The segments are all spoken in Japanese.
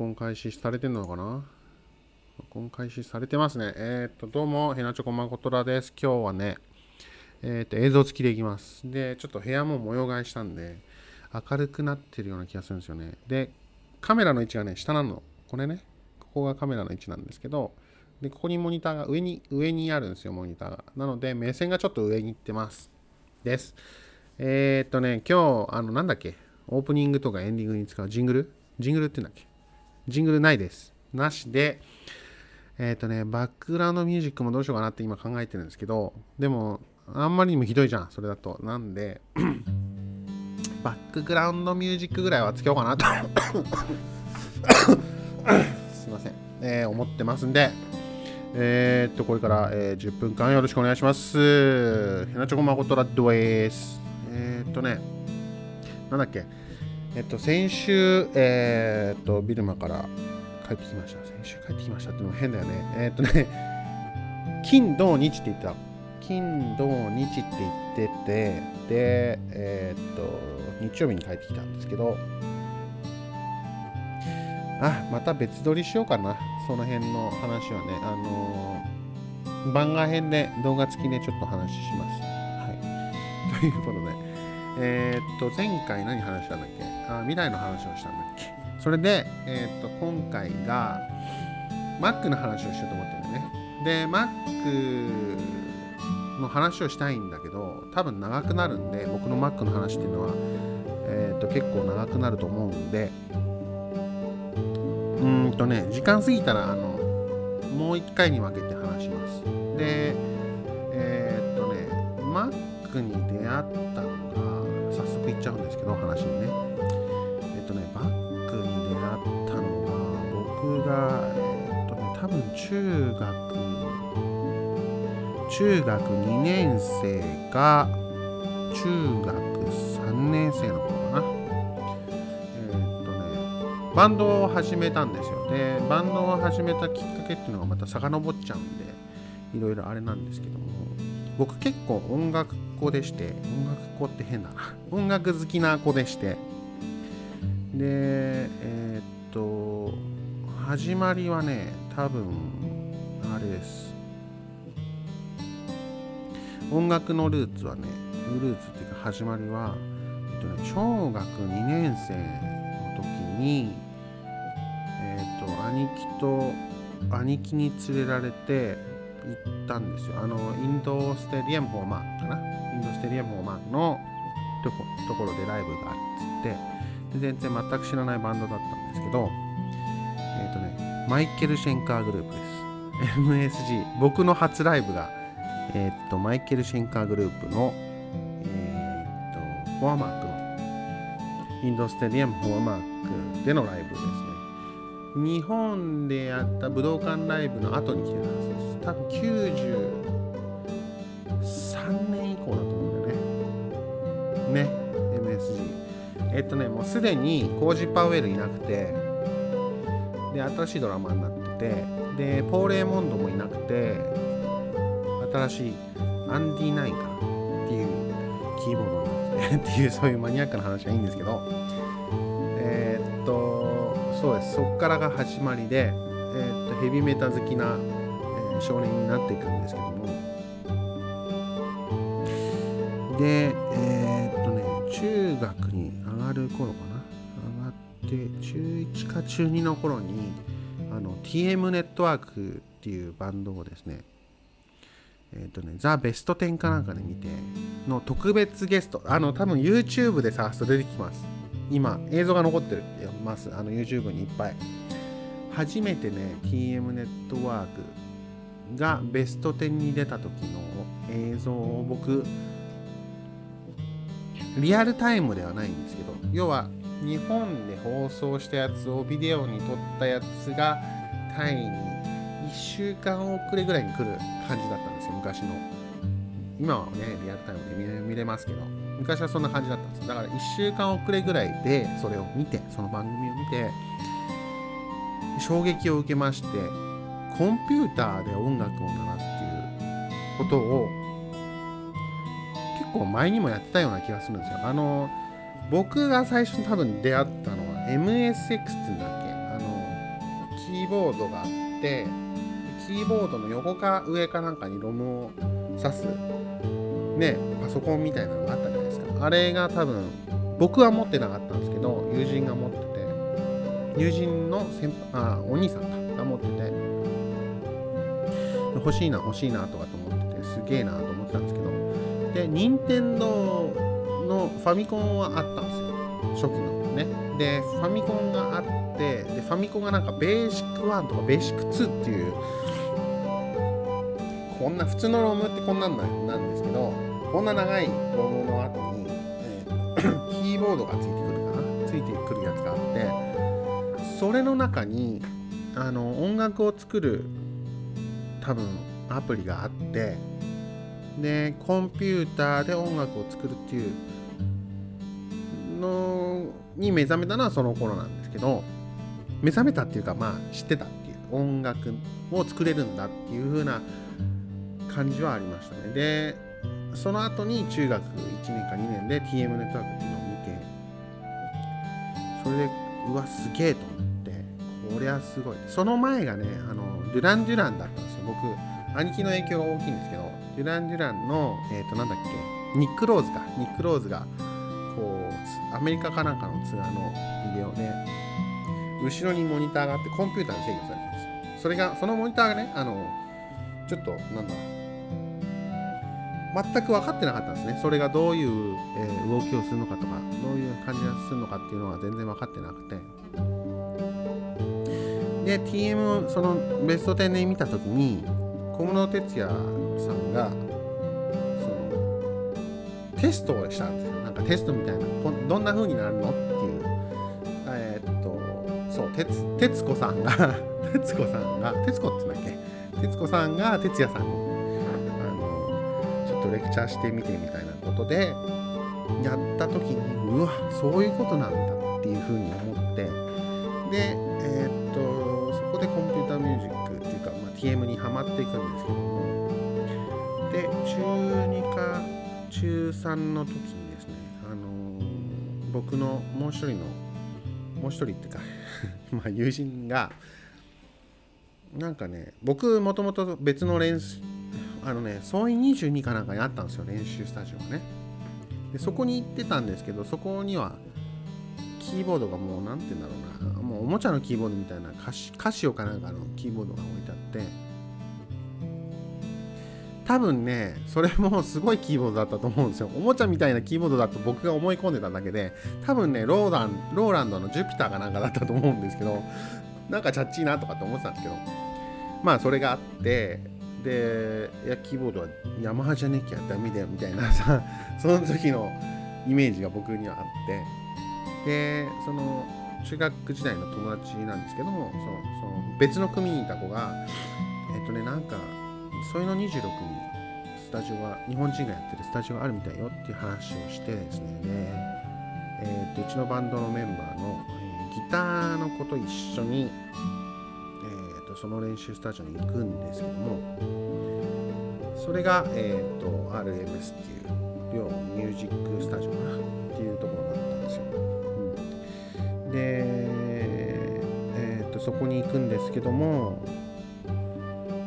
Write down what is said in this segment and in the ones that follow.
録音開始されてんのかな？録音開始されてますね。えっ、と、どうも、ヘナチョコマコトラです。今日はね、えっ、と、映像付きでいきます。で、ちょっと部屋も模様替えしたんで、明るくなってるような気がするんですよね。で、カメラの位置がね、下なの。これね、ここがカメラの位置なんですけど、で、ここにモニターが上に、上にあるんですよ、モニターが。なので、目線がちょっと上に行ってます。です。えっ、とね、今日、あの、なんだっけ、オープニングとかエンディングに使うジングル？ジングルって言うんだっけ？ジングルないです。なしで、えっ、とね、バックグラウンドミュージックもどうしようかなって今考えてるんですけど、でも、あんまりにもひどいじゃん、それだと。なんで、バックグラウンドミュージックぐらいはつけようかなと。すいません。えー思ってますんで、えーっと、これから、えー10分間よろしくお願いします。ひなちょこまことらドです。えーっとね、なんだっけ、えっと、先週、えーっと、ビルマから帰ってきました。先週帰ってきましたっても変だよね。えーっとね、金、土、日って言った。金、土、日って言ってて、で、えーっと、日曜日に帰ってきたんですけど、あ、また別撮りしようかな。その辺の話はね。あのー番外編で動画付きでちょっと話します。はい。ということで、えーっと、前回何話したんだっけ？あ未来の話をしたんだっけ？それで、えーっと、今回が Mac の話をしようと思ってるんだよね。で、Mac の話をしたいんだけど、多分長くなるんで、僕の Mac の話っていうのは、えーっと、結構長くなると思うんで、うんとね、時間過ぎたら、あの、もう一回に分けて話します。で、えーっとね、Mac に出会ったのが、早速言っちゃうんですけど、話にね。えっとね、Mac に出会ったのが、僕が、えっとね、多分中学、中学2年生か、中学3年生の頃かな。えっとね、バンドを始めたんですよ。で、バンドを始めたきっかけっていうのがまた遡っちゃうんで、いろいろあれなんですけども、僕結構音楽子でして、音楽子って変だな。音楽好きな子でして、で、えーっと、始まりはね、多分、あれです。音楽のルーツはね、ルーツっていうか始まりは、えっとね、小学2年生の時に、えっと、兄貴と、兄貴に連れられて行ったんですよ。あの、インドステディアム・フォーマーかな？インドステディアム・フォーマーのとこところでライブがあっつって、で全然全く知らないバンドだったんですけど、えっ、とね、マイケル・シェンカーグループです。MSG。僕の初ライブが、えっ、と、マイケル・シェンカーグループの、えっ、と、フォアマークの、インドステディアム・フォアマークでのライブですね。日本でやった武道館ライブの後に来てるはずですよ。多分93年以降だと思うんだよね。ね、MSG。えっとね、もうすでにコージ・パウエルいなくて、で、新しいドラマになってて、で、ポーレーモンドもいなくて、新しいアンディ・ナインかっていうキーボードになって っていう、そういうマニアックな話はいいんですけど、えーっと、そうです。そっからが始まりで、えーっと、ヘビメタ好きな、少年になっていくんですけども、で、えーっとね、中学に上がる頃かな。上がって、中1か中2の頃に、あの、TM ネットワークっていうバンドをですね、えっ、とね、ザ・ベスト10かなんかで見て、の特別ゲスト、あの、多分 YouTube で探すと出てきます。今、映像が残ってるってます。あの、YouTube にいっぱい。初めてね、TM ネットワークがベスト10に出た時の映像を僕、リアルタイムではないんですけど、要は日本で放送したやつをビデオに撮ったやつがタイに1週間遅れぐらいに来る感じだったんですよ、昔の。今はね、リアルタイムで見れますけど、昔はそんな感じだったんです。だから1週間遅れぐらいでそれを見て、その番組を見て、衝撃を受けまして、コンピューターで音楽を鳴らすっていうことを結構前にもやってたような気がするんですよ。あの、僕が最初に多分出会ったのは MSX っていうんだっけ？あのキ、ーボードがあってキーボードの横か上かなんかにロムを挿すねパソコンみたいなのがあったじゃないですかあれが多分僕は持ってなかったんですけど友人が持ってて友人の先あお兄さんが持ってて欲しいな欲しいなとかと思っててすげえなと思ってたんですけどで任天堂のファミコンはあったんですよ。初期のね。でファミコンがあってでファミコンがなんかベーシック1とかベーシック2っていうこんな普通のロムってこんなんなんですけどこんな長いロムの後に、えー、キーボードがついてくるかな？ついてくるやつがあってそれの中にあの音楽を作る多分アプリがあってでコンピューターで音楽を作るっていうのに目覚めたのはその頃なんですけど目覚めたっていうかまあ知ってたっていう音楽を作れるんだっていう風な感じはありましたね。でその後に中学1年か2年で TM ネットワークっていうのを見てそれでうわすげえと思ってこりゃすごい。その前がねあのデュラン・デュランだったん僕兄貴の影響が大きいんですけどデュラン・デュランのえっ、ー、となんだっけニック・ローズか。ニック・ローズがこうアメリカかなんかのツアーのビデオで後ろにモニターがあってコンピューターに制御されてるんですそれがそのモニターがねあのちょっとなんだ全く分かってなかったんですね。それがどういう、えー、動きをするのかとかどういう感じがするのかっていうのは全然分かってなくて。で TM そのベスト10で見た時に小室哲哉さんがそのテストをしたんですよ。なんかテストみたいなどんな風になるの？っていう。えー、っとそう徹子さんが 徹子さんが徹子って言うんだっけ？徹子さんが哲也さんにあのちょっとレクチャーしてみてみたいなことでやった時にうわそういうことなんだっていうふうに思って。でえー、っとでコンピューターミュージックっていうか、まあ、TM にはまっていくんですけどもで中2か中3の時にですね、あのー、僕のもう一人のもう一人っていうか まあ友人がなんかね僕もともと別の練習あのね、総員22かなんかにあったんですよ、練習スタジオがね。で、そこに行ってたんですけど、そこには、キーボードがもう、なんて言うんだろうな、おもちゃのキーボードみたいなカシ、カシオかなんかのキーボードが置いてあって、多分ね、それもすごいキーボードだったと思うんですよ。おもちゃみたいなキーボードだと僕が思い込んでただけで、多分ね、ローランローランドのジュピターかなんかだったと思うんですけど、なんかチャッチーなとかって思ってたんですけど、まあそれがあって、でいやキーボードはヤマハじゃねえきゃダメだよみたいなさ その時のイメージが僕にはあって。でその中学時代の友達なんですけどもそのその別の組にいた子がえっとねなんかそういうの26にスタジオが日本人がやってるスタジオがあるみたいよっていう話をしてですねで、え、っとうちのバンドのメンバーの、えー、ギターの子と一緒にえっとその練習スタジオに行くんですけどもそれが、えーと、RMS っていう両ミュージックスタジオかなっていうところだったんですよ、で、えーと、そこに行くんですけども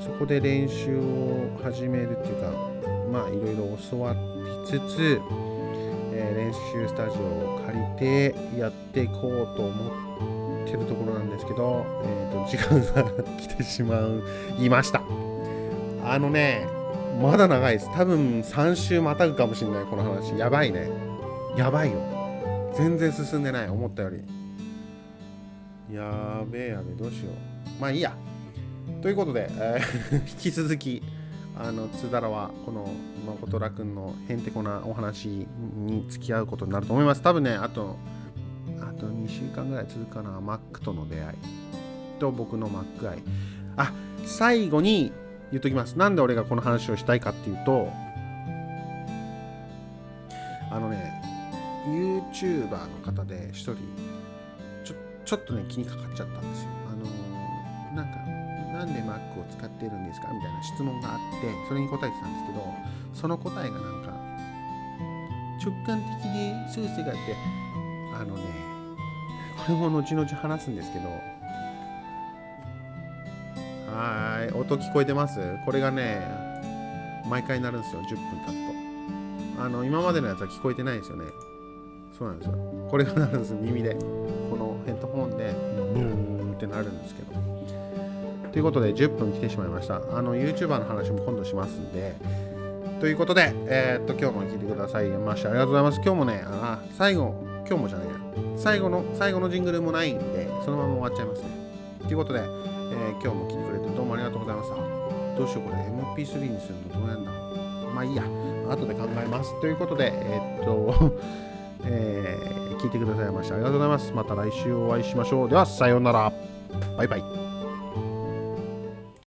そこで練習を始めるっていうかまあいろいろ教わりつつ、えー、練習スタジオを借りてやっていこうと思ってるところなんですけど、えーと、時間が来てしまういました。あのねまだ長いです。多分3週またぐかもしれないこの話。やばいね。やばいよ。全然進んでない思ったより。やべえやべえどうしよう。まあいいや。ということで、えー、引き続きあの津田らはこの誠らくんのへんてこなお話に付き合うことになると思います。多分ねあとあと2週間ぐらい続くかな。マックとの出会いと僕のマック愛。あ最後に言っときます。なんで俺がこの話をしたいかっていうとあのね YouTuber の方で一人ちょっとね気にかかっちゃったんですよ。あのー、なんかなんで Mac を使ってるんですかみたいな質問があってそれに答えてたんですけどその答えがなんか直感的で数世があってあのねこれも後々話すんですけどはい音聞こえてます？これがね毎回なるんですよ10分経つと。あの今までのやつは聞こえてないですよね。そうなんですよ。これがなるんです耳で。ヘッドホンでブーンってなるんですけど。ということで10分来てしまいました。あの YouTuber の話も今度しますんで。ということで、えー、っと今日も聞いてください。ましてありがとうございます。今日もねあ最後今日もじゃないや。最後の最後のジングルもないんでそのまま終わっちゃいますね。ということで、えー、今日も聞いてくれてどうもありがとうございました。どうしようこれ。MP3 にするのどうやんだ。まあいいや。後で考えます。ということで えー、っとえー、聞いてくださいましてありがとうございます。また来週お会いしましょう。ではさようなら。バイバイ。